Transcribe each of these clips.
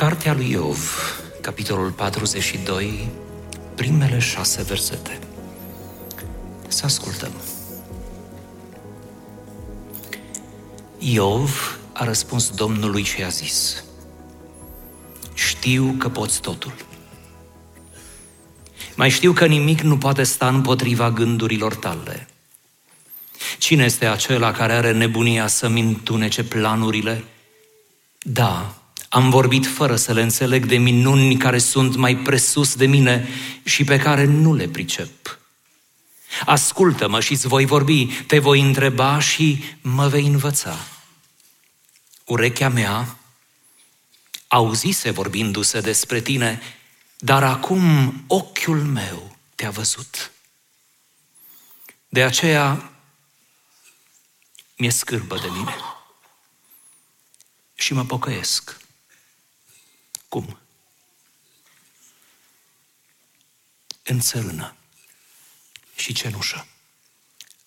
Cartea lui Iov, capitolul 42, primele șase versete. Să ascultăm. Iov a răspuns Domnului și a zis, Știu că poți totul. Mai știu că nimic nu poate sta împotriva gândurilor tale. Cine este acela care are nebunia să-mi întunece planurile? Da, am vorbit fără să le înțeleg de minuni care sunt mai presus de mine și pe care nu le pricep. Ascultă-mă și îți voi vorbi, te voi întreba și mă vei învăța. Urechea mea auzise vorbindu-se despre tine, dar acum ochiul meu te-a văzut. De aceea mi-e scârbă de mine și mă pocăiesc. Cum? În țărână și cenușă.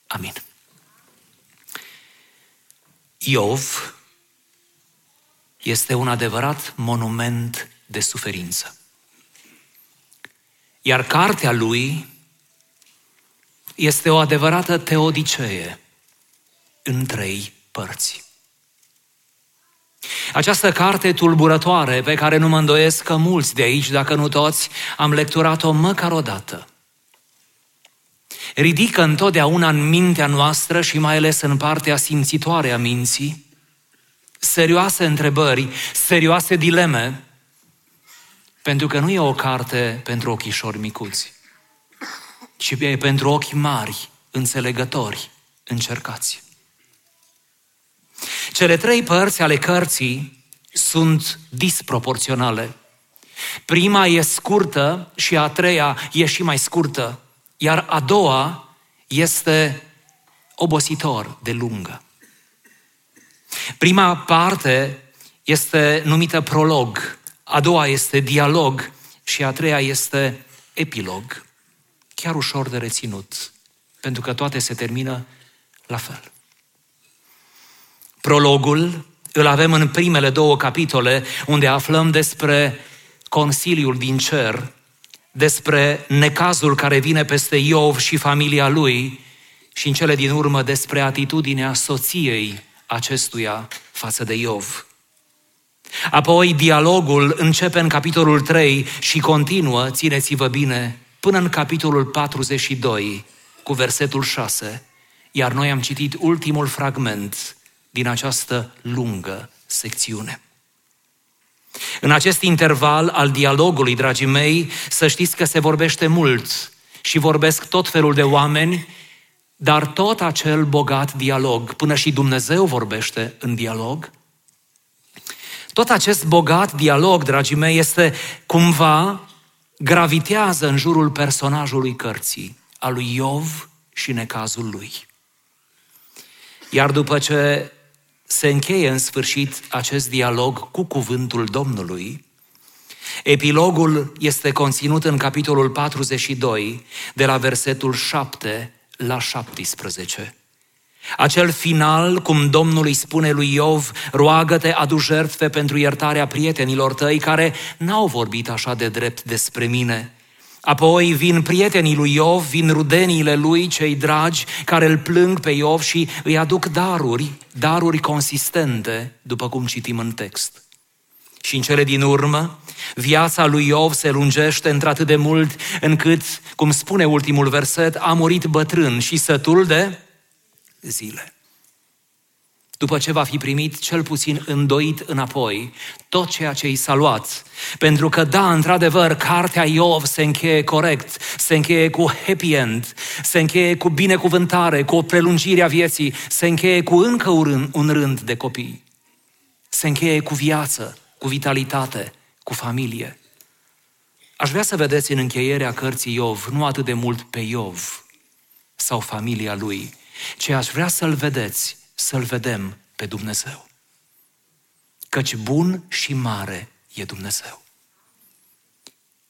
Amin. Iov este un adevărat monument de suferință. Iar cartea lui este o adevărată teodicee în trei părți. Această carte tulburătoare, pe care nu mă îndoiesc că mulți de aici, dacă nu toți, am lecturat-o măcar o dată, ridică întotdeauna în mintea noastră și mai ales în partea simțitoare a minții, serioase întrebări, serioase dileme, pentru că nu e o carte pentru ochișori micuți, ci e pentru ochi mari, înțelegători, încercați. Cele trei părți ale cărții sunt disproporționale. Prima e scurtă și a treia e și mai scurtă, iar a doua este obositor de lungă. Prima parte este numită prolog, a doua este dialog și a treia este epilog. Chiar ușor de reținut, pentru că toate se termină la fel. Prologul îl avem în primele două capitole, unde aflăm despre Consiliul din cer, despre necazul care vine peste Iov și familia lui și în cele din urmă despre atitudinea soției acestuia față de Iov. Apoi dialogul începe în capitolul 3 și continuă, țineți-vă bine, până în capitolul 42 cu versetul 6, iar noi am citit ultimul fragment din această lungă secțiune. În acest interval al dialogului, dragii mei, să știți că se vorbește mult și vorbesc tot felul de oameni, dar tot acel bogat dialog, până și Dumnezeu vorbește în dialog, tot acest bogat dialog, dragii mei, este cumva gravitează în jurul personajului cărții, al lui Iov și necazul lui. Iar după ce se încheie în sfârșit acest dialog cu cuvântul Domnului. Epilogul este conținut în capitolul 42, de la versetul 7 la 17. Acel final, cum Domnul îi spune lui Iov, roagă-te, adu jertfe pentru iertarea prietenilor tăi care n-au vorbit așa de drept despre mine, Apoi vin prietenii lui Iov, vin rudeniile lui, cei dragi, care îl plâng pe Iov și îi aduc daruri, daruri consistente, după cum citim în text. Și în cele din urmă, viața lui Iov se lungește într-atât de mult încât, cum spune ultimul verset, a murit bătrân și sătul de zile după ce va fi primit cel puțin îndoit înapoi tot ceea ce i s-a luat. Pentru că, da, într-adevăr, cartea Iov se încheie corect, se încheie cu happy end, se încheie cu binecuvântare, cu o prelungire a vieții, se încheie cu încă un rând, un rând de copii. Se încheie cu viață, cu vitalitate, cu familie. Aș vrea să vedeți în încheierea cărții Iov nu atât de mult pe Iov sau familia lui, ci aș vrea să-l vedeți, să-l vedem pe Dumnezeu. Căci bun și mare e Dumnezeu.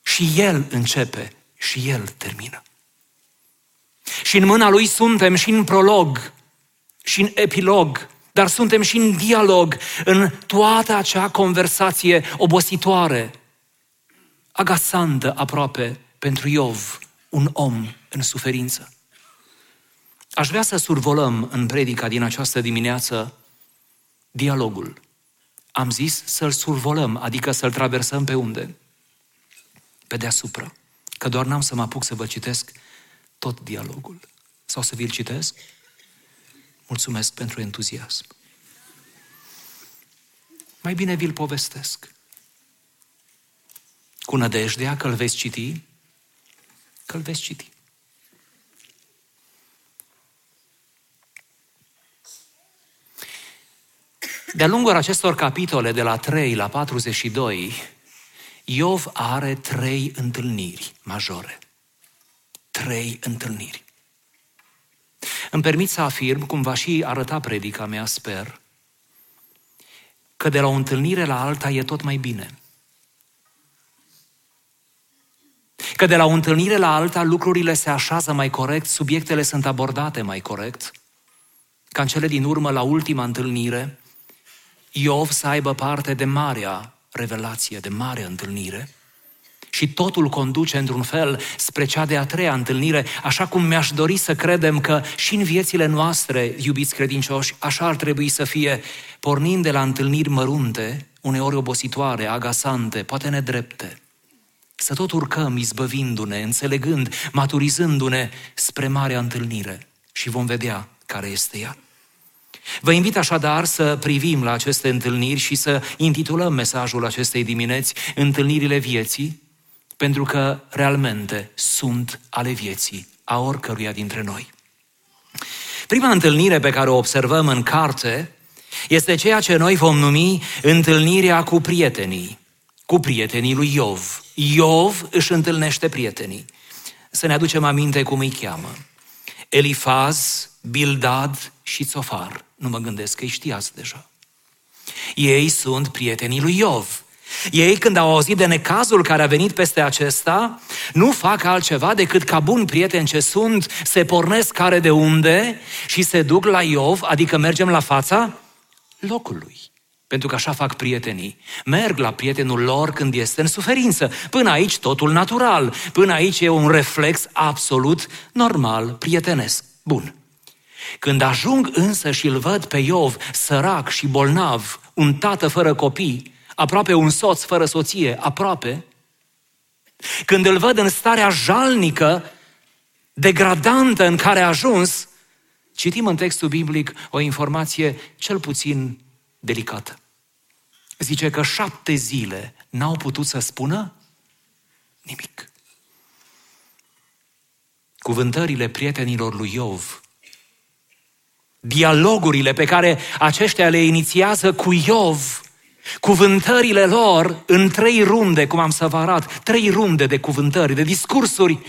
Și El începe și El termină. Și în mâna Lui suntem și în prolog, și în epilog, dar suntem și în dialog, în toată acea conversație obositoare, agasantă aproape pentru Iov, un om în suferință. Aș vrea să survolăm în predica din această dimineață dialogul. Am zis să-l survolăm, adică să-l traversăm pe unde? Pe deasupra. Că doar n-am să mă apuc să vă citesc tot dialogul. Sau să vi-l citesc? Mulțumesc pentru entuziasm. Mai bine vi-l povestesc. Cu nădejdea că îl veți citi, că îl veți citi. De-a lungul acestor capitole, de la 3 la 42, Iov are trei întâlniri majore. Trei întâlniri. Îmi permit să afirm, cum va și arăta predica mea, sper, că de la o întâlnire la alta e tot mai bine. Că de la o întâlnire la alta lucrurile se așează mai corect, subiectele sunt abordate mai corect. Ca în cele din urmă, la ultima întâlnire, Iov să aibă parte de marea revelație, de mare întâlnire – și totul conduce într-un fel spre cea de a treia întâlnire, așa cum mi-aș dori să credem că și în viețile noastre, iubiți credincioși, așa ar trebui să fie, pornind de la întâlniri mărunte, uneori obositoare, agasante, poate nedrepte. Să tot urcăm izbăvindu-ne, înțelegând, maturizându-ne spre marea întâlnire și vom vedea care este ea. Vă invit așadar să privim la aceste întâlniri și să intitulăm mesajul acestei dimineți Întâlnirile vieții, pentru că realmente sunt ale vieții a oricăruia dintre noi. Prima întâlnire pe care o observăm în carte este ceea ce noi vom numi întâlnirea cu prietenii, cu prietenii lui Iov. Iov își întâlnește prietenii. Să ne aducem aminte cum îi cheamă. Elifaz, Bildad și Țofar. Nu mă gândesc că îi știați deja. Ei sunt prietenii lui Iov. Ei, când au auzit de necazul care a venit peste acesta, nu fac altceva decât ca buni prieteni ce sunt, se pornesc care de unde și se duc la Iov, adică mergem la fața locului. Pentru că așa fac prietenii. Merg la prietenul lor când este în suferință. Până aici totul natural. Până aici e un reflex absolut normal, prietenesc. Bun. Când ajung însă și îl văd pe Iov, sărac și bolnav, un tată fără copii, aproape un soț fără soție, aproape, când îl văd în starea jalnică, degradantă în care a ajuns, citim în textul biblic o informație cel puțin delicată. Zice că șapte zile n-au putut să spună nimic. Cuvântările prietenilor lui Iov, dialogurile pe care aceștia le inițiază cu Iov, Cuvântările lor în trei runde, cum am să vă arăt, trei runde de cuvântări, de discursuri,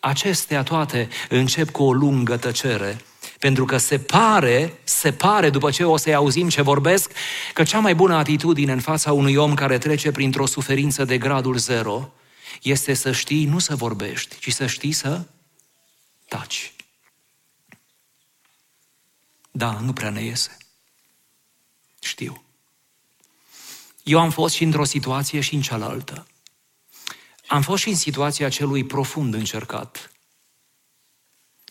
acestea toate încep cu o lungă tăcere. Pentru că se pare, se pare, după ce o să-i auzim ce vorbesc, că cea mai bună atitudine în fața unui om care trece printr-o suferință de gradul zero este să știi nu să vorbești, ci să știi să taci. Da, nu prea ne iese. Știu. Eu am fost și într-o situație și în cealaltă. Am fost și în situația celui profund încercat.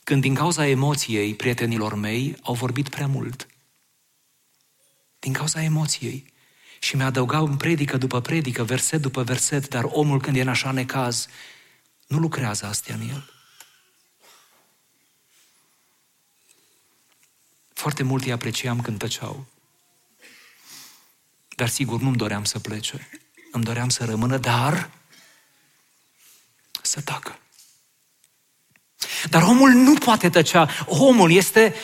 Când din cauza emoției prietenilor mei au vorbit prea mult. Din cauza emoției. Și mi-adăugau în predică după predică, verset după verset, dar omul când e în așa necaz, nu lucrează astea în el. Foarte mult îi apreciam când tăceau. Dar sigur nu-mi doream să plece. Îmi doream să rămână, dar să tacă. Dar omul nu poate tăcea. Omul este,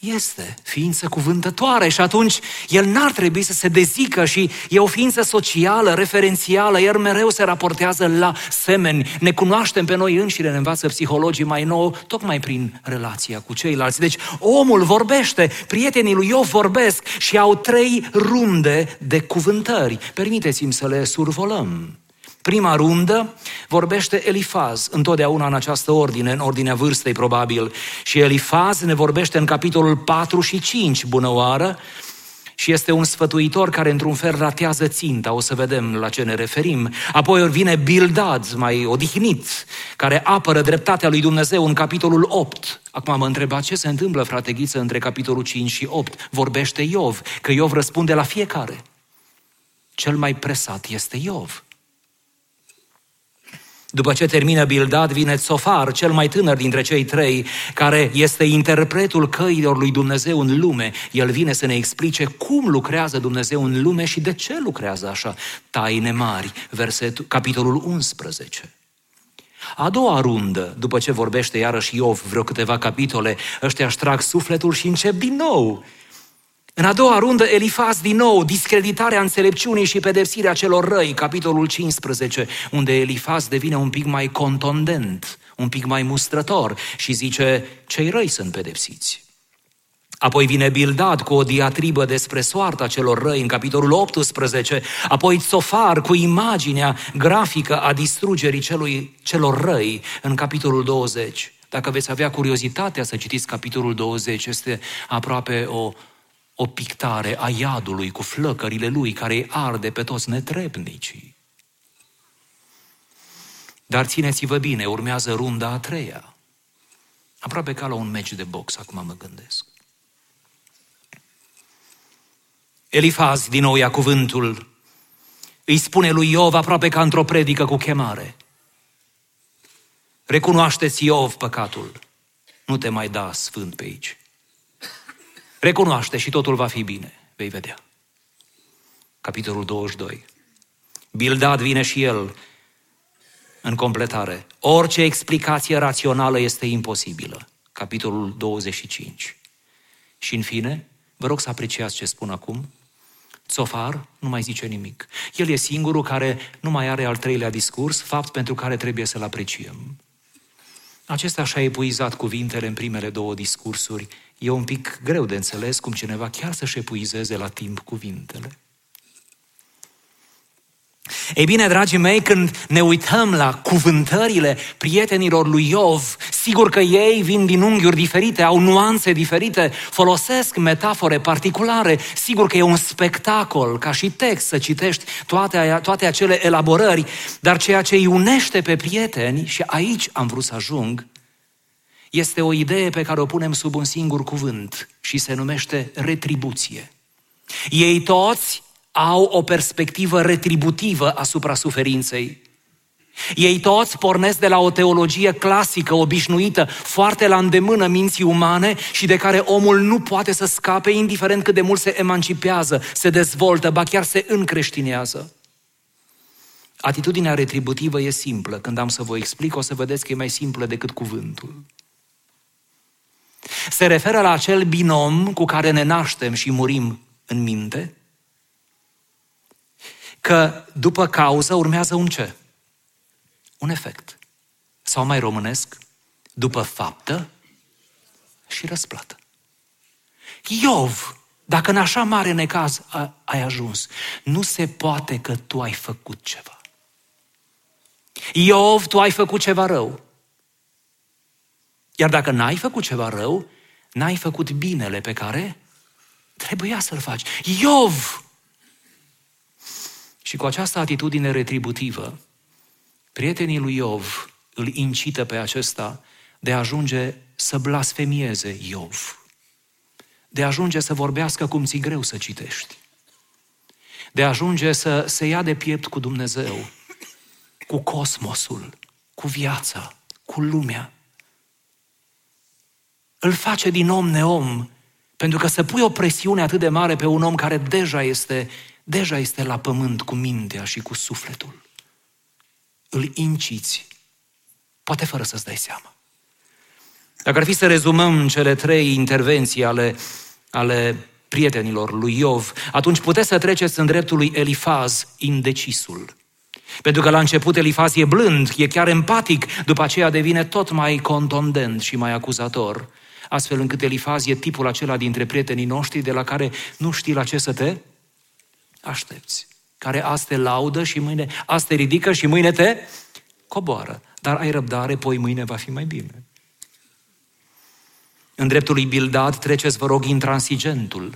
Este ființă cuvântătoare și atunci el n-ar trebui să se dezică și e o ființă socială, referențială, el mereu se raportează la semeni. Ne cunoaștem pe noi înșine, ne învață psihologii mai nou, tocmai prin relația cu ceilalți. Deci omul vorbește, prietenii lui Iov vorbesc și au trei runde de cuvântări. Permiteți-mi să le survolăm. Prima rundă vorbește Elifaz, întotdeauna în această ordine, în ordinea vârstei probabil. Și Elifaz ne vorbește în capitolul 4 și 5, bună oară, și este un sfătuitor care într-un fel ratează ținta, o să vedem la ce ne referim. Apoi vine Bildad, mai odihnit, care apără dreptatea lui Dumnezeu în capitolul 8. Acum mă întreba ce se întâmplă, frate Ghiță, între capitolul 5 și 8. Vorbește Iov, că Iov răspunde la fiecare. Cel mai presat este Iov. După ce termină Bildad, vine Tsofar, cel mai tânăr dintre cei trei, care este interpretul căilor lui Dumnezeu în lume. El vine să ne explice cum lucrează Dumnezeu în lume și de ce lucrează așa. Taine mari, versetul, capitolul 11. A doua rundă, după ce vorbește iarăși Iov vreo câteva capitole, ăștia își trag sufletul și încep din nou în a doua rundă, Elifaz din nou, discreditarea înțelepciunii și pedepsirea celor răi, capitolul 15, unde Elifaz devine un pic mai contondent, un pic mai mustrător și zice, cei răi sunt pedepsiți. Apoi vine Bildad cu o diatribă despre soarta celor răi în capitolul 18, apoi Tsofar cu imaginea grafică a distrugerii celui, celor răi în capitolul 20. Dacă veți avea curiozitatea să citiți capitolul 20, este aproape o o pictare a iadului cu flăcările lui care îi arde pe toți netrebnicii. Dar țineți-vă bine, urmează runda a treia. Aproape ca la un meci de box, acum mă gândesc. Elifaz, din nou ia cuvântul, îi spune lui Iov aproape ca într-o predică cu chemare. Recunoașteți Iov păcatul, nu te mai da sfânt pe aici. Recunoaște și totul va fi bine. Vei vedea. Capitolul 22. Bildad vine și el în completare. Orice explicație rațională este imposibilă. Capitolul 25. Și în fine, vă rog să apreciați ce spun acum. Sofar nu mai zice nimic. El e singurul care nu mai are al treilea discurs, fapt pentru care trebuie să-l apreciem. Acesta și-a epuizat cuvintele în primele două discursuri e un pic greu de înțeles cum cineva chiar să-și epuizeze la timp cuvintele. Ei bine, dragii mei, când ne uităm la cuvântările prietenilor lui Iov, sigur că ei vin din unghiuri diferite, au nuanțe diferite, folosesc metafore particulare, sigur că e un spectacol, ca și text, să citești toate, toate acele elaborări, dar ceea ce îi unește pe prieteni, și aici am vrut să ajung, este o idee pe care o punem sub un singur cuvânt și se numește retribuție. Ei toți au o perspectivă retributivă asupra suferinței. Ei toți pornesc de la o teologie clasică, obișnuită, foarte la îndemână minții umane și de care omul nu poate să scape, indiferent cât de mult se emancipează, se dezvoltă, ba chiar se încreștinează. Atitudinea retributivă e simplă. Când am să vă explic, o să vedeți că e mai simplă decât cuvântul. Se referă la acel binom cu care ne naștem și murim în minte, că după cauză urmează un ce? Un efect. Sau mai românesc, după faptă și răsplată. Iov, dacă în așa mare necaz ai ajuns, nu se poate că tu ai făcut ceva. Iov, tu ai făcut ceva rău. Iar dacă n-ai făcut ceva rău, n-ai făcut binele pe care trebuia să-l faci. Iov! Și cu această atitudine retributivă, prietenii lui Iov îl incită pe acesta de a ajunge să blasfemieze Iov, de a ajunge să vorbească cum ți greu să citești, de a ajunge să se ia de piept cu Dumnezeu, cu cosmosul, cu viața, cu lumea îl face din om neom, pentru că să pui o presiune atât de mare pe un om care deja este, deja este la pământ cu mintea și cu sufletul. Îl inciți, poate fără să-ți dai seama. Dacă ar fi să rezumăm cele trei intervenții ale, ale prietenilor lui Iov, atunci puteți să treceți în dreptul lui Elifaz, indecisul. Pentru că la început Elifaz e blând, e chiar empatic, după aceea devine tot mai contondent și mai acuzator, astfel încât Elifaz e tipul acela dintre prietenii noștri de la care nu știi la ce să te aștepți, care azi te laudă și mâine, azi te ridică și mâine te coboară. Dar ai răbdare, poi mâine va fi mai bine. În dreptul lui Bildad treceți, vă rog, intransigentul.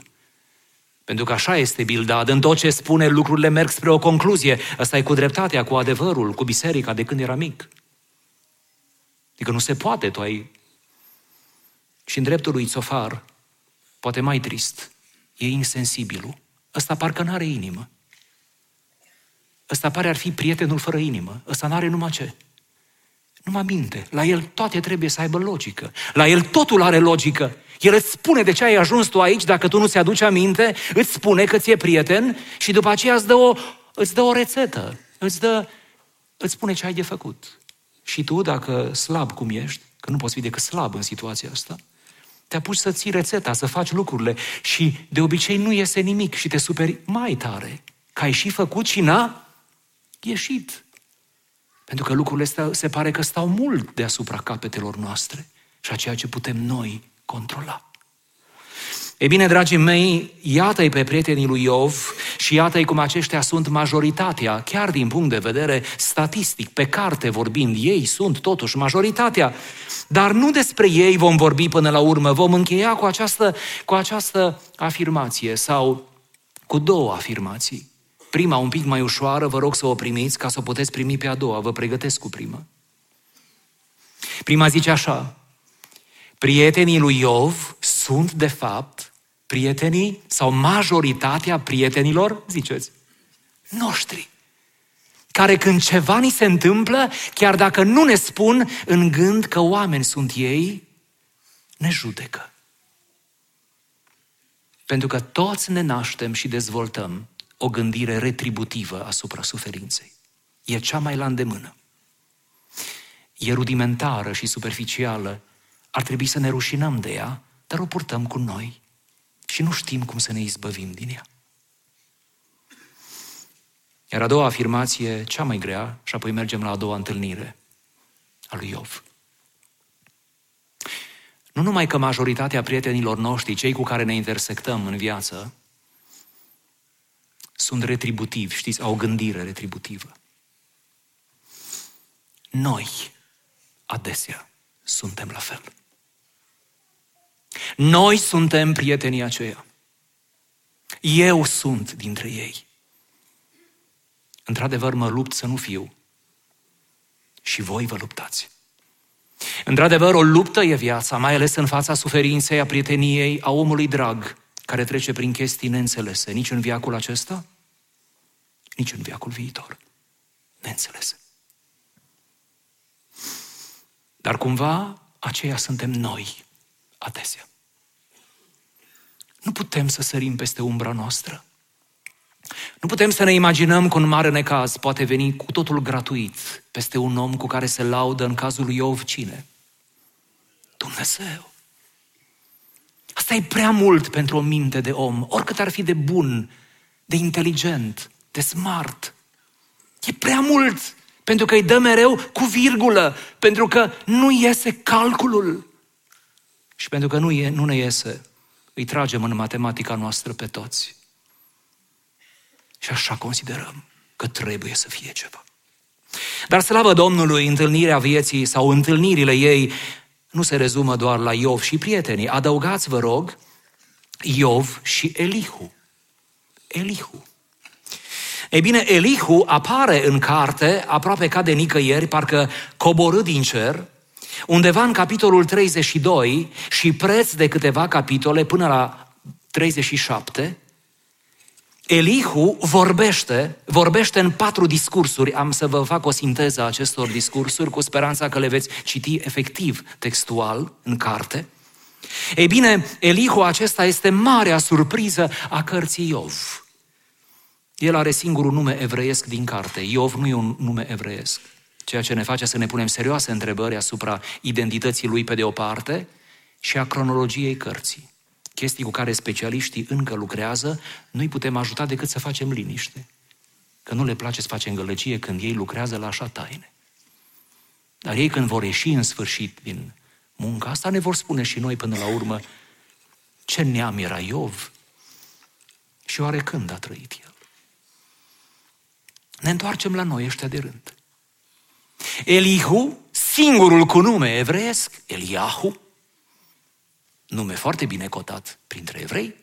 Pentru că așa este Bildad. În tot ce spune, lucrurile merg spre o concluzie. Ăsta e cu dreptatea, cu adevărul, cu biserica de când era mic. Adică nu se poate, tu ai... Și în dreptul lui Țofar, poate mai trist, e insensibilul. Ăsta parcă n-are inimă. Ăsta pare ar fi prietenul fără inimă. Ăsta n-are numai ce? Numai minte. La el toate trebuie să aibă logică. La el totul are logică. El îți spune de ce ai ajuns tu aici, dacă tu nu ți aduci aminte, îți spune că ți-e prieten și după aceea îți dă o, îți dă o rețetă. Îți, dă, îți spune ce ai de făcut. Și tu, dacă slab cum ești, că nu poți fi decât slab în situația asta, te apuci să ții rețeta, să faci lucrurile și de obicei nu iese nimic și te superi mai tare. Că ai și făcut și n-a ieșit. Pentru că lucrurile astea se pare că stau mult deasupra capetelor noastre și a ceea ce putem noi controla. Ei bine, dragii mei, iată-i pe prietenii lui Iov și iată-i cum aceștia sunt majoritatea, chiar din punct de vedere statistic, pe carte vorbind, ei sunt totuși majoritatea. Dar nu despre ei vom vorbi până la urmă, vom încheia cu această, cu această afirmație sau cu două afirmații. Prima, un pic mai ușoară, vă rog să o primiți ca să o puteți primi pe a doua. Vă pregătesc cu prima. Prima zice așa, prietenii lui Iov sunt, de fapt, prietenii sau majoritatea prietenilor, ziceți, noștri. Care când ceva ni se întâmplă, chiar dacă nu ne spun în gând că oameni sunt ei, ne judecă. Pentru că toți ne naștem și dezvoltăm o gândire retributivă asupra suferinței. E cea mai la îndemână. E rudimentară și superficială. Ar trebui să ne rușinăm de ea, dar o purtăm cu noi și nu știm cum să ne izbăvim din ea. Iar a doua afirmație, cea mai grea, și apoi mergem la a doua întâlnire a lui Iov. Nu numai că majoritatea prietenilor noștri, cei cu care ne intersectăm în viață, sunt retributivi, știți, au o gândire retributivă. Noi, adesea, suntem la fel. Noi suntem prietenii aceia. Eu sunt dintre ei. Într-adevăr, mă lupt să nu fiu. Și voi vă luptați. Într-adevăr, o luptă e viața, mai ales în fața suferinței, a prieteniei, a omului drag, care trece prin chestii neînțelese, nici în viacul acesta, nici în viacul viitor. Neînțelese. Dar cumva aceia suntem noi, adesea. Nu putem să sărim peste umbra noastră. Nu putem să ne imaginăm că un mare necaz poate veni cu totul gratuit peste un om cu care se laudă în cazul lui Iov cine? Dumnezeu. Asta e prea mult pentru o minte de om, oricât ar fi de bun, de inteligent, de smart. E prea mult pentru că îi dă mereu cu virgulă, pentru că nu iese calculul. Și pentru că nu, e, nu ne iese, îi tragem în matematica noastră pe toți. Și așa considerăm că trebuie să fie ceva. Dar slavă Domnului, întâlnirea vieții sau întâlnirile ei nu se rezumă doar la Iov și prietenii. Adăugați, vă rog, Iov și Elihu. Elihu. Ei bine, Elihu apare în carte aproape ca de nicăieri, parcă coborât din cer, undeva în capitolul 32 și preț de câteva capitole până la 37, Elihu vorbește, vorbește în patru discursuri. Am să vă fac o sinteză a acestor discursuri cu speranța că le veți citi efectiv textual în carte. Ei bine, Elihu acesta este marea surpriză a cărții Iov. El are singurul nume evreiesc din carte. Iov nu e un nume evreiesc. Ceea ce ne face să ne punem serioase întrebări asupra identității lui pe de o parte și a cronologiei cărții. Chestii cu care specialiștii încă lucrează, nu-i putem ajuta decât să facem liniște. Că nu le place să facem gălăgie când ei lucrează la așa taine. Dar ei când vor ieși în sfârșit din munca asta, ne vor spune și noi până la urmă ce neam era Iov și oare când a trăit el. Ne întoarcem la noi ăștia de rând. Elihu, singurul cu nume evreiesc, Eliahu, nume foarte bine cotat printre evrei,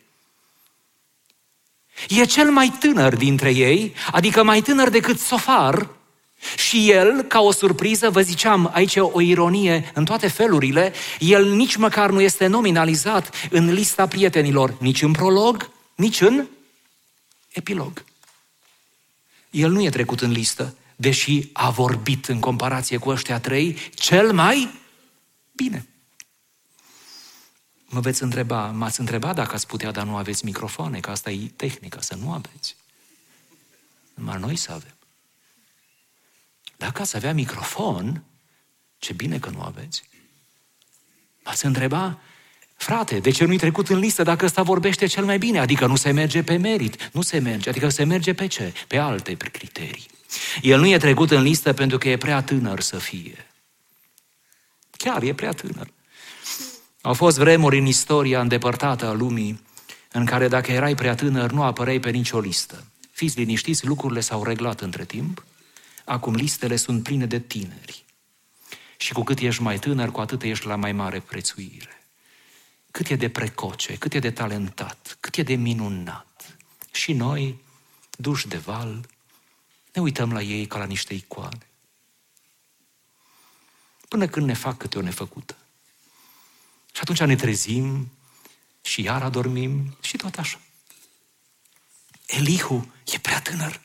e cel mai tânăr dintre ei, adică mai tânăr decât Sofar, și el, ca o surpriză, vă ziceam, aici o ironie în toate felurile, el nici măcar nu este nominalizat în lista prietenilor, nici în prolog, nici în epilog. El nu e trecut în listă, deși a vorbit în comparație cu ăștia trei cel mai bine. Mă veți întreba, m-ați întrebat dacă ați putea, dar nu aveți microfoane, că asta e tehnica, să nu aveți. Numai noi să avem. Dacă ați avea microfon, ce bine că nu aveți. M-ați întreba, frate, de ce nu-i trecut în listă dacă ăsta vorbește cel mai bine? Adică nu se merge pe merit, nu se merge, adică se merge pe ce? Pe alte criterii. El nu e trecut în listă pentru că e prea tânăr să fie. Chiar e prea tânăr. Au fost vremuri în istoria îndepărtată a lumii în care dacă erai prea tânăr, nu apăreai pe nicio listă. Fiți liniștiți, lucrurile s-au reglat între timp. Acum listele sunt pline de tineri. Și cu cât ești mai tânăr, cu atât ești la mai mare prețuire. Cât e de precoce, cât e de talentat, cât e de minunat. Și noi, duși de val, ne uităm la ei ca la niște icoane. Până când ne fac câte o nefăcută. Și atunci ne trezim și iar adormim și tot așa. Elihu e prea tânăr.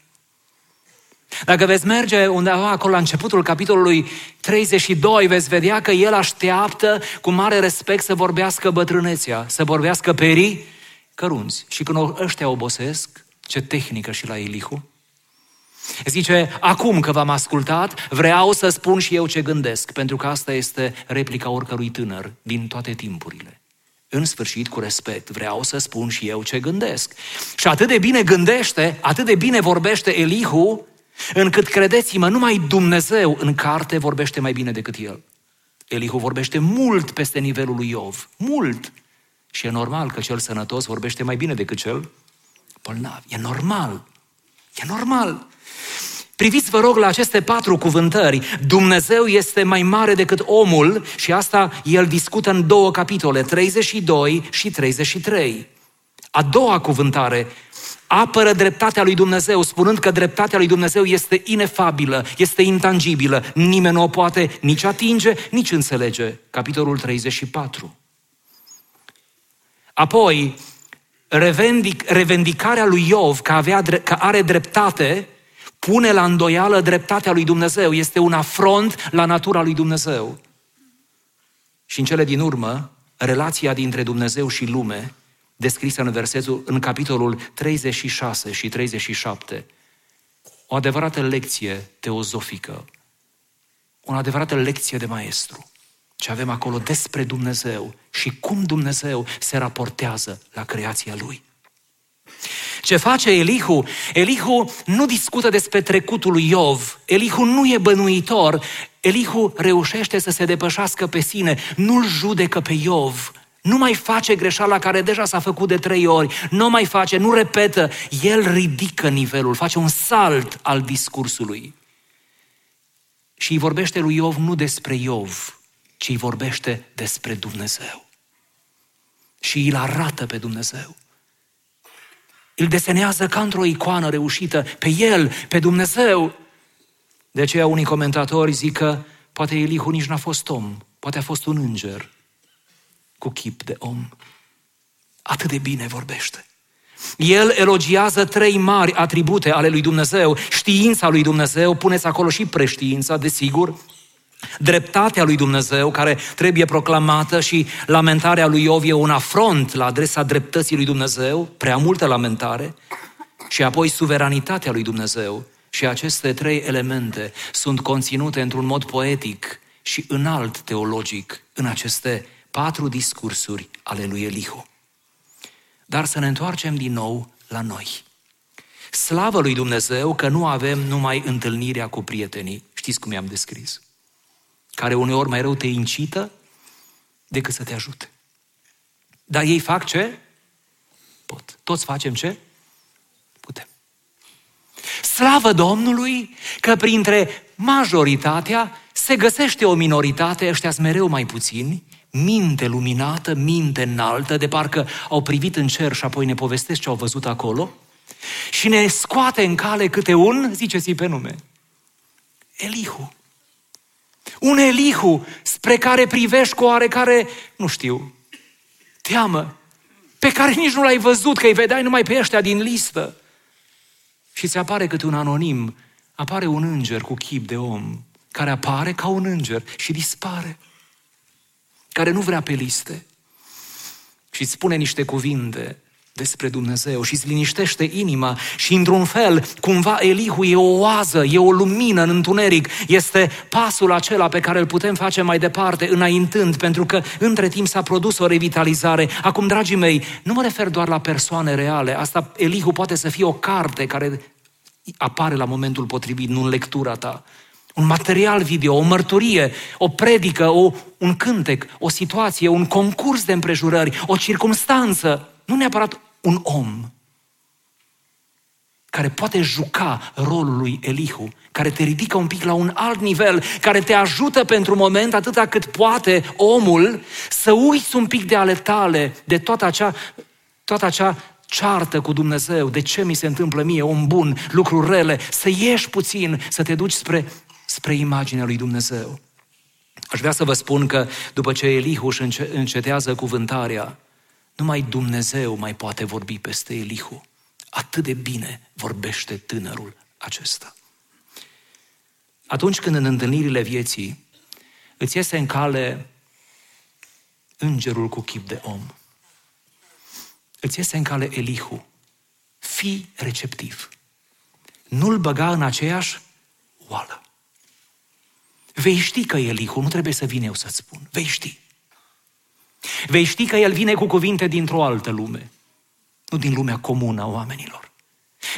Dacă veți merge undeva acolo la începutul capitolului 32, veți vedea că el așteaptă cu mare respect să vorbească bătrânețea, să vorbească perii cărunți. Și când ăștia obosesc, ce tehnică și la Elihu, Zice, acum că v-am ascultat, vreau să spun și eu ce gândesc, pentru că asta este replica oricărui tânăr din toate timpurile. În sfârșit, cu respect, vreau să spun și eu ce gândesc. Și atât de bine gândește, atât de bine vorbește Elihu, încât, credeți-mă, numai Dumnezeu în carte vorbește mai bine decât el. Elihu vorbește mult peste nivelul lui Iov, mult. Și e normal că cel sănătos vorbește mai bine decât cel bolnav. E normal. E normal. Priviți, vă rog, la aceste patru cuvântări. Dumnezeu este mai mare decât omul și asta el discută în două capitole, 32 și 33. A doua cuvântare, apără dreptatea lui Dumnezeu, spunând că dreptatea lui Dumnezeu este inefabilă, este intangibilă, nimeni nu o poate nici atinge, nici înțelege. Capitolul 34. Apoi, revendic, revendicarea lui Iov că, avea, că are dreptate, pune la îndoială dreptatea lui Dumnezeu. Este un afront la natura lui Dumnezeu. Și în cele din urmă, relația dintre Dumnezeu și lume, descrisă în versetul, în capitolul 36 și 37, o adevărată lecție teozofică, o adevărată lecție de maestru. Ce avem acolo despre Dumnezeu și cum Dumnezeu se raportează la creația Lui. Ce face Elihu? Elihu nu discută despre trecutul lui Iov. Elihu nu e bănuitor. Elihu reușește să se depășească pe sine. Nu-l judecă pe Iov. Nu mai face greșeala care deja s-a făcut de trei ori. Nu mai face, nu repetă. El ridică nivelul, face un salt al discursului. Și îi vorbește lui Iov nu despre Iov, ci îi vorbește despre Dumnezeu. Și îl arată pe Dumnezeu. Îl desenează ca într-o icoană reușită pe El, pe Dumnezeu. De aceea unii comentatori zic că poate Elihu nici n-a fost om, poate a fost un înger cu chip de om. Atât de bine vorbește. El elogiază trei mari atribute ale lui Dumnezeu. Știința lui Dumnezeu, puneți acolo și preștiința, desigur, dreptatea lui Dumnezeu care trebuie proclamată și lamentarea lui Iov e un afront la adresa dreptății lui Dumnezeu, prea multă lamentare, și apoi suveranitatea lui Dumnezeu Și aceste trei elemente sunt conținute într-un mod poetic și înalt teologic în aceste patru discursuri ale lui Elihu. Dar să ne întoarcem din nou la noi. Slavă lui Dumnezeu că nu avem numai întâlnirea cu prietenii, știți cum i-am descris, care uneori mai rău te incită decât să te ajute. Dar ei fac ce? Pot. Toți facem ce? Putem. Slavă Domnului că printre majoritatea se găsește o minoritate, ăștia sunt mereu mai puțini, minte luminată, minte înaltă, de parcă au privit în cer și apoi ne povestesc ce au văzut acolo, și ne scoate în cale câte un, ziceți pe nume, Elihu. Un Elihu spre care privești cu oarecare, nu știu, teamă, pe care nici nu l-ai văzut, că îi vedeai numai pe ăștia din listă. Și ți apare câte un anonim, apare un înger cu chip de om, care apare ca un înger și dispare, care nu vrea pe liste și îți spune niște cuvinte despre Dumnezeu și îți liniștește inima și într-un fel, cumva Elihu e o oază, e o lumină în întuneric, este pasul acela pe care îl putem face mai departe, înaintând, pentru că între timp s-a produs o revitalizare. Acum, dragii mei, nu mă refer doar la persoane reale, asta Elihu poate să fie o carte care apare la momentul potrivit, nu în lectura ta. Un material video, o mărturie, o predică, o, un cântec, o situație, un concurs de împrejurări, o circumstanță, nu neapărat un om care poate juca rolul lui Elihu, care te ridică un pic la un alt nivel, care te ajută pentru moment atâta cât poate omul să uiți un pic de ale tale, de toată acea, toată acea ceartă cu Dumnezeu, de ce mi se întâmplă mie, om bun, lucruri rele, să ieși puțin, să te duci spre, spre imaginea lui Dumnezeu. Aș vrea să vă spun că după ce Elihu își încetează cuvântarea, numai Dumnezeu mai poate vorbi peste Elihu. Atât de bine vorbește tânărul acesta. Atunci când în întâlnirile vieții îți iese în cale îngerul cu chip de om, îți iese în cale Elihu, fii receptiv. Nu-l băga în aceeași oală. Vei ști că Elihu, nu trebuie să vin eu să-ți spun, vei ști. Vei ști că El vine cu cuvinte dintr-o altă lume, nu din lumea comună a oamenilor.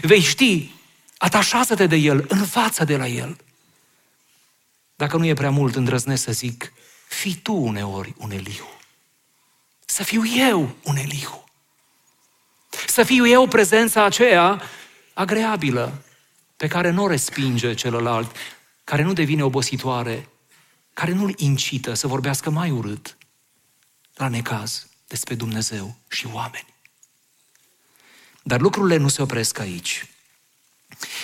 Vei ști, atașează-te de El, învață de la El. Dacă nu e prea mult, îndrăznesc să zic, fii tu uneori un Elihu. Să fiu eu un Elihu. Să fiu eu prezența aceea agreabilă, pe care nu o respinge celălalt, care nu devine obositoare, care nu-l incită să vorbească mai urât, la necaz despre Dumnezeu și oameni. Dar lucrurile nu se opresc aici.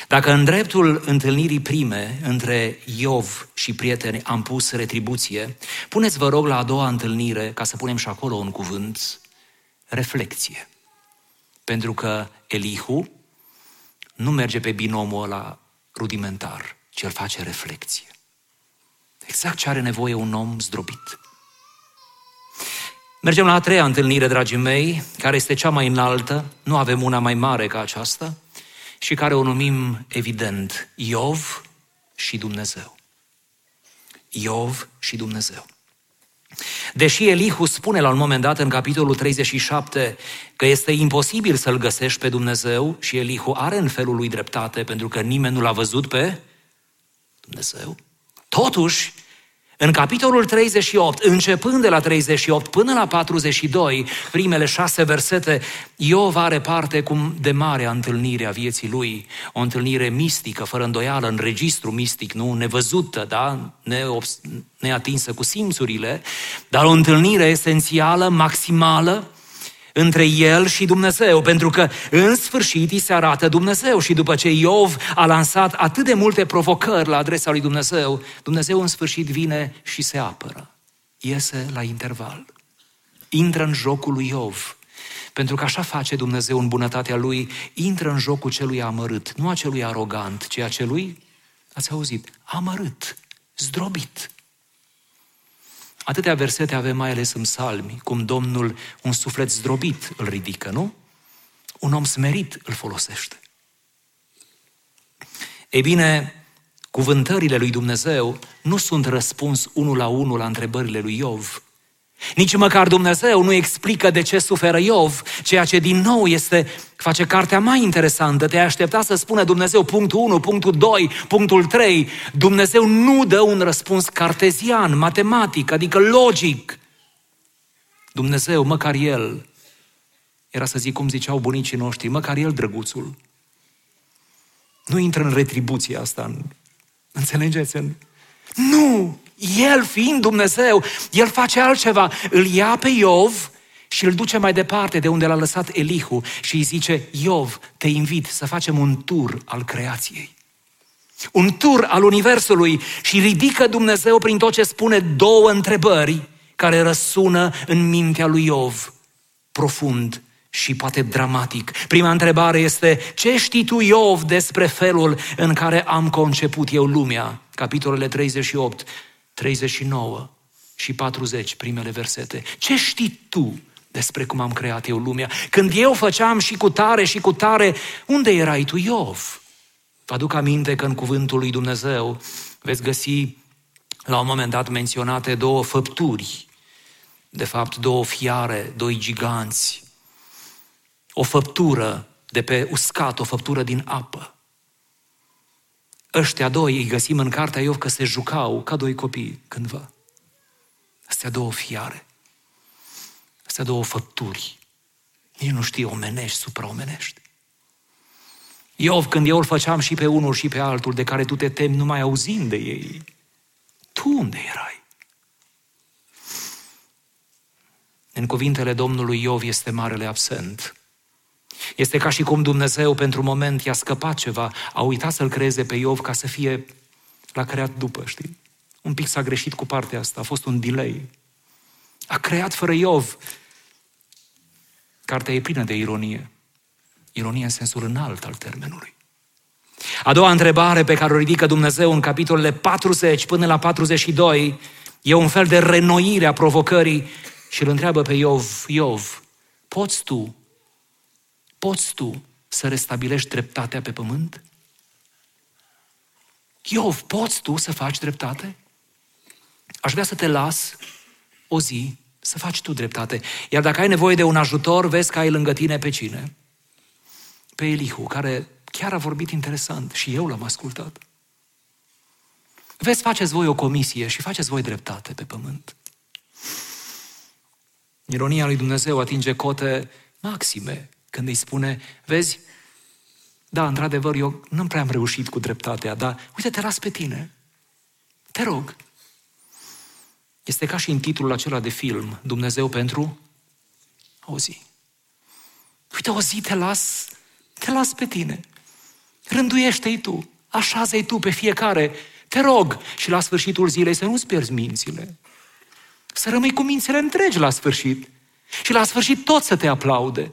Dacă în dreptul întâlnirii prime între Iov și prieteni am pus retribuție, puneți vă rog la a doua întâlnire, ca să punem și acolo un cuvânt, reflecție. Pentru că Elihu nu merge pe binomul ăla rudimentar, ci el face reflecție. Exact ce are nevoie un om zdrobit. Mergem la a treia întâlnire, dragii mei, care este cea mai înaltă, nu avem una mai mare ca aceasta, și care o numim, evident, Iov și Dumnezeu. Iov și Dumnezeu. Deși Elihu spune la un moment dat în capitolul 37 că este imposibil să-L găsești pe Dumnezeu și Elihu are în felul lui dreptate pentru că nimeni nu l-a văzut pe Dumnezeu, totuși în capitolul 38, începând de la 38 până la 42, primele șase versete, Iov are parte cum de mare întâlnire a vieții lui, o întâlnire mistică, fără îndoială, în registru mistic, nu nevăzută, da? neatinsă cu simțurile, dar o întâlnire esențială, maximală, între el și Dumnezeu, pentru că în sfârșit îi se arată Dumnezeu și după ce Iov a lansat atât de multe provocări la adresa lui Dumnezeu, Dumnezeu în sfârșit vine și se apără. Iese la interval. Intră în jocul lui Iov. Pentru că așa face Dumnezeu în bunătatea Lui, intră în jocul celui amărât, nu a celui arogant, ci a celui, ați auzit, amărât, zdrobit. Atâtea versete avem mai ales în salmi, cum Domnul un suflet zdrobit îl ridică, nu? Un om smerit îl folosește. Ei bine, cuvântările lui Dumnezeu nu sunt răspuns unul la unul la întrebările lui Iov. Nici măcar Dumnezeu nu explică de ce suferă Iov, ceea ce din nou este, face cartea mai interesantă. Te-ai aștepta să spună Dumnezeu punctul 1, punctul 2, punctul 3. Dumnezeu nu dă un răspuns cartezian, matematic, adică logic. Dumnezeu, măcar El, era să zic cum ziceau bunicii noștri, măcar El drăguțul. Nu intră în retribuția asta. Înțelegeți? Nu! El fiind Dumnezeu, El face altceva. Îl ia pe Iov și îl duce mai departe de unde l-a lăsat Elihu și îi zice, Iov, te invit să facem un tur al creației. Un tur al Universului și ridică Dumnezeu prin tot ce spune două întrebări care răsună în mintea lui Iov profund și poate dramatic. Prima întrebare este, ce știi tu, Iov, despre felul în care am conceput eu lumea? Capitolele 38, 39 și 40, primele versete. Ce știi tu despre cum am creat eu lumea? Când eu făceam și cu tare și cu tare, unde erai tu, Iov? Vă aduc aminte că în cuvântul lui Dumnezeu veți găsi la un moment dat menționate două făpturi, de fapt două fiare, doi giganți, o făptură de pe uscat, o făptură din apă. Ăștia doi îi găsim în cartea Iov că se jucau ca doi copii cândva. Astea două fiare. Astea două făpturi. Nici nu știi omenești, supraomenești. Iov, când eu îl făceam și pe unul și pe altul, de care tu te temi numai auzind de ei, tu unde erai? În cuvintele Domnului Iov este marele absent. Este ca și cum Dumnezeu pentru moment i-a scăpat ceva, a uitat să-l creeze pe Iov ca să fie, l-a creat după, știi? Un pic s-a greșit cu partea asta, a fost un delay. A creat fără Iov. Cartea e plină de ironie. Ironie în sensul înalt al termenului. A doua întrebare pe care o ridică Dumnezeu în capitolele 40 până la 42 e un fel de renoire a provocării și îl întreabă pe Iov, Iov, poți tu Poți tu să restabilești dreptatea pe pământ? Iov, poți tu să faci dreptate? Aș vrea să te las o zi să faci tu dreptate. Iar dacă ai nevoie de un ajutor, vezi că ai lângă tine pe cine? Pe Elihu, care chiar a vorbit interesant și eu l-am ascultat. Vezi, faceți voi o comisie și faceți voi dreptate pe pământ. Ironia lui Dumnezeu atinge cote maxime când îi spune, vezi, da, într-adevăr, eu nu prea am reușit cu dreptatea, dar uite, te las pe tine. Te rog. Este ca și în titlul acela de film, Dumnezeu pentru o zi. Uite, o zi te las, te las pe tine. Rânduiește-i tu, așează-i tu pe fiecare. Te rog și la sfârșitul zilei să nu-ți pierzi mințile. Să rămâi cu mințile întregi la sfârșit. Și la sfârșit tot să te aplaude.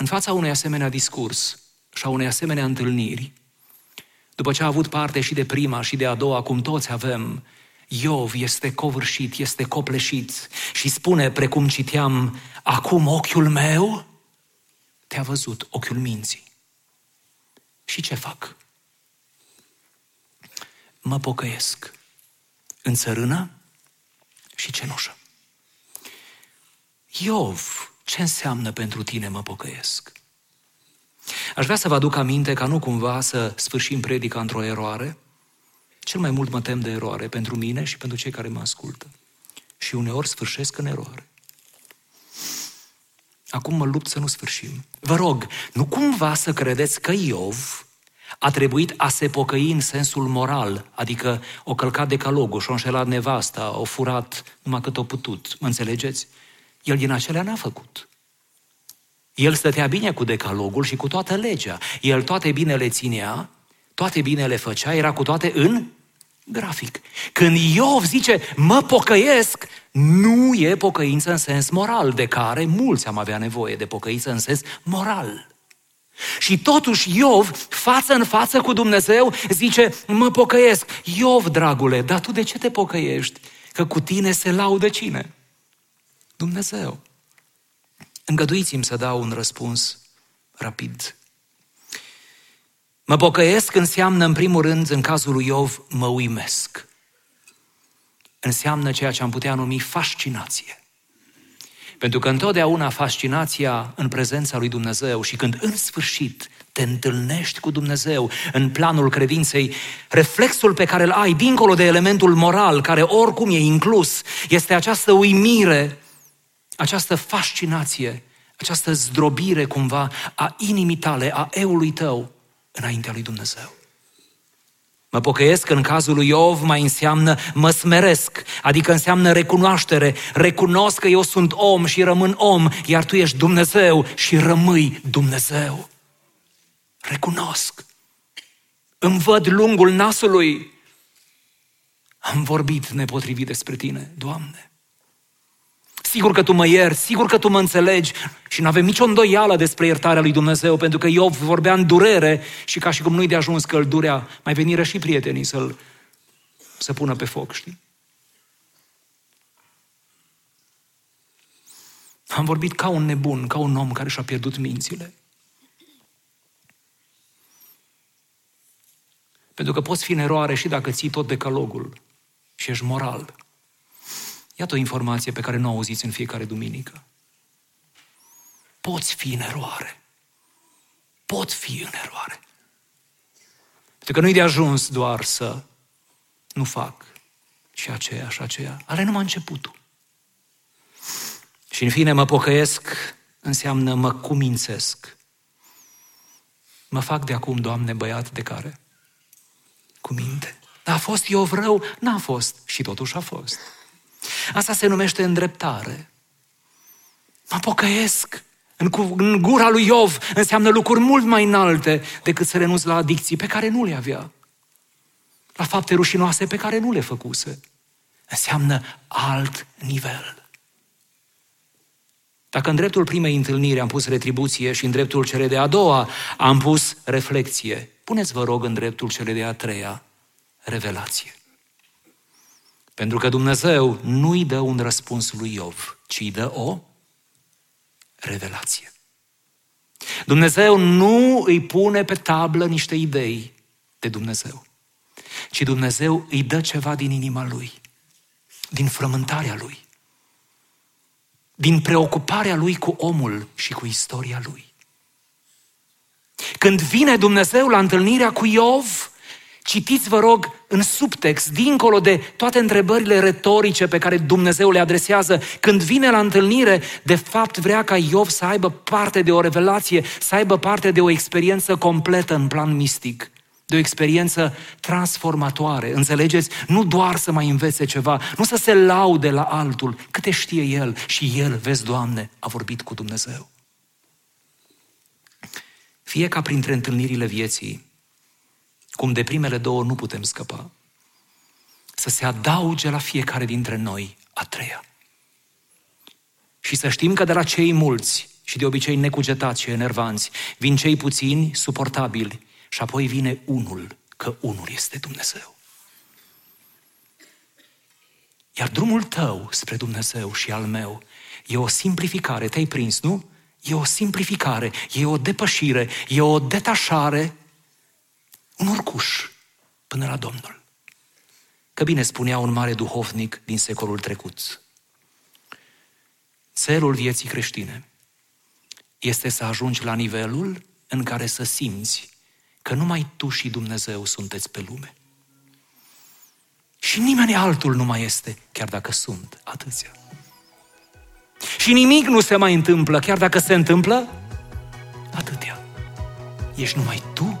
În fața unui asemenea discurs și a unei asemenea întâlniri, după ce a avut parte și de prima și de a doua, cum toți avem, Iov este covârșit, este copleșit și spune, precum citeam, acum ochiul meu te-a văzut, ochiul minții. Și ce fac? Mă pocăiesc în țărână și cenușă. Iov ce înseamnă pentru tine mă pocăiesc? Aș vrea să vă aduc aminte ca nu cumva să sfârșim predica într-o eroare. Cel mai mult mă tem de eroare pentru mine și pentru cei care mă ascultă. Și uneori sfârșesc în eroare. Acum mă lupt să nu sfârșim. Vă rog, nu cumva să credeți că Iov a trebuit a se pocăi în sensul moral, adică o călcat decalogul și-o înșelat nevasta, o furat numai cât o putut. Mă înțelegeți? El din acelea n-a făcut. El stătea bine cu decalogul și cu toată legea. El toate binele ținea, toate binele făcea, era cu toate în grafic. Când Iov zice, mă pocăiesc, nu e pocăință în sens moral, de care mulți am avea nevoie de pocăință în sens moral. Și totuși Iov, față în față cu Dumnezeu, zice, mă pocăiesc. Iov, dragule, dar tu de ce te pocăiești? Că cu tine se laudă cine? Dumnezeu. Îngăduiți-mi să dau un răspuns rapid. Mă pocăiesc înseamnă, în primul rând, în cazul lui Iov, mă uimesc. Înseamnă ceea ce am putea numi fascinație. Pentru că întotdeauna fascinația în prezența lui Dumnezeu și când în sfârșit te întâlnești cu Dumnezeu în planul credinței, reflexul pe care îl ai, dincolo de elementul moral, care oricum e inclus, este această uimire, această fascinație, această zdrobire cumva a inimii tale, a eului tău înaintea lui Dumnezeu. Mă pocăiesc în cazul lui Iov mai înseamnă mă smeresc, adică înseamnă recunoaștere. Recunosc că eu sunt om și rămân om, iar tu ești Dumnezeu și rămâi Dumnezeu. Recunosc. Îmi văd lungul nasului. Am vorbit nepotrivit despre tine, Doamne. Sigur că tu mă ierți, sigur că tu mă înțelegi și nu avem nicio îndoială despre iertarea lui Dumnezeu, pentru că Iov vorbea în durere și ca și cum nu-i de ajuns că îl durea, mai veniră și prietenii să-l să pună pe foc, știi? Am vorbit ca un nebun, ca un om care și-a pierdut mințile. Pentru că poți fi în eroare și dacă ții tot decalogul și ești moral. Iată o informație pe care nu o auziți în fiecare duminică. Poți fi în eroare. Pot fi în eroare. Pentru că nu-i de ajuns doar să nu fac și aceea și aceea. Are numai începutul. Și în fine mă pocăiesc înseamnă mă cumințesc. Mă fac de acum, Doamne, băiat de care? Cu minte. Dar a fost eu rău? N-a fost. Și totuși a fost. Asta se numește îndreptare. Mă pocăiesc. În, în gura lui Iov înseamnă lucruri mult mai înalte decât să renunț la adicții pe care nu le avea. La fapte rușinoase pe care nu le făcuse. Înseamnă alt nivel. Dacă în dreptul primei întâlniri am pus retribuție și în dreptul cele de a doua am pus reflexie, puneți vă rog în dreptul cele de a treia revelație. Pentru că Dumnezeu nu îi dă un răspuns lui Iov, ci îi dă o revelație. Dumnezeu nu îi pune pe tablă niște idei de Dumnezeu, ci Dumnezeu îi dă ceva din inima lui, din frământarea lui, din preocuparea lui cu omul și cu istoria lui. Când vine Dumnezeu la întâlnirea cu Iov, Citiți, vă rog, în subtext, dincolo de toate întrebările retorice pe care Dumnezeu le adresează, când vine la întâlnire, de fapt vrea ca Iov să aibă parte de o revelație, să aibă parte de o experiență completă în plan mistic, de o experiență transformatoare. Înțelegeți? Nu doar să mai învețe ceva, nu să se laude la altul, câte știe el și el, vezi, Doamne, a vorbit cu Dumnezeu. Fie ca printre întâlnirile vieții, cum de primele două nu putem scăpa, să se adauge la fiecare dintre noi a treia. Și să știm că de la cei mulți și de obicei necugetați și enervanți, vin cei puțini, suportabili, și apoi vine unul, că unul este Dumnezeu. Iar drumul tău spre Dumnezeu și al meu e o simplificare, te-ai prins, nu? E o simplificare, e o depășire, e o detașare un urcuș până la Domnul. Că bine spunea un mare duhovnic din secolul trecut. Țelul vieții creștine este să ajungi la nivelul în care să simți că numai tu și Dumnezeu sunteți pe lume. Și nimeni altul nu mai este, chiar dacă sunt atâția. Și nimic nu se mai întâmplă, chiar dacă se întâmplă, atâtea. Ești numai tu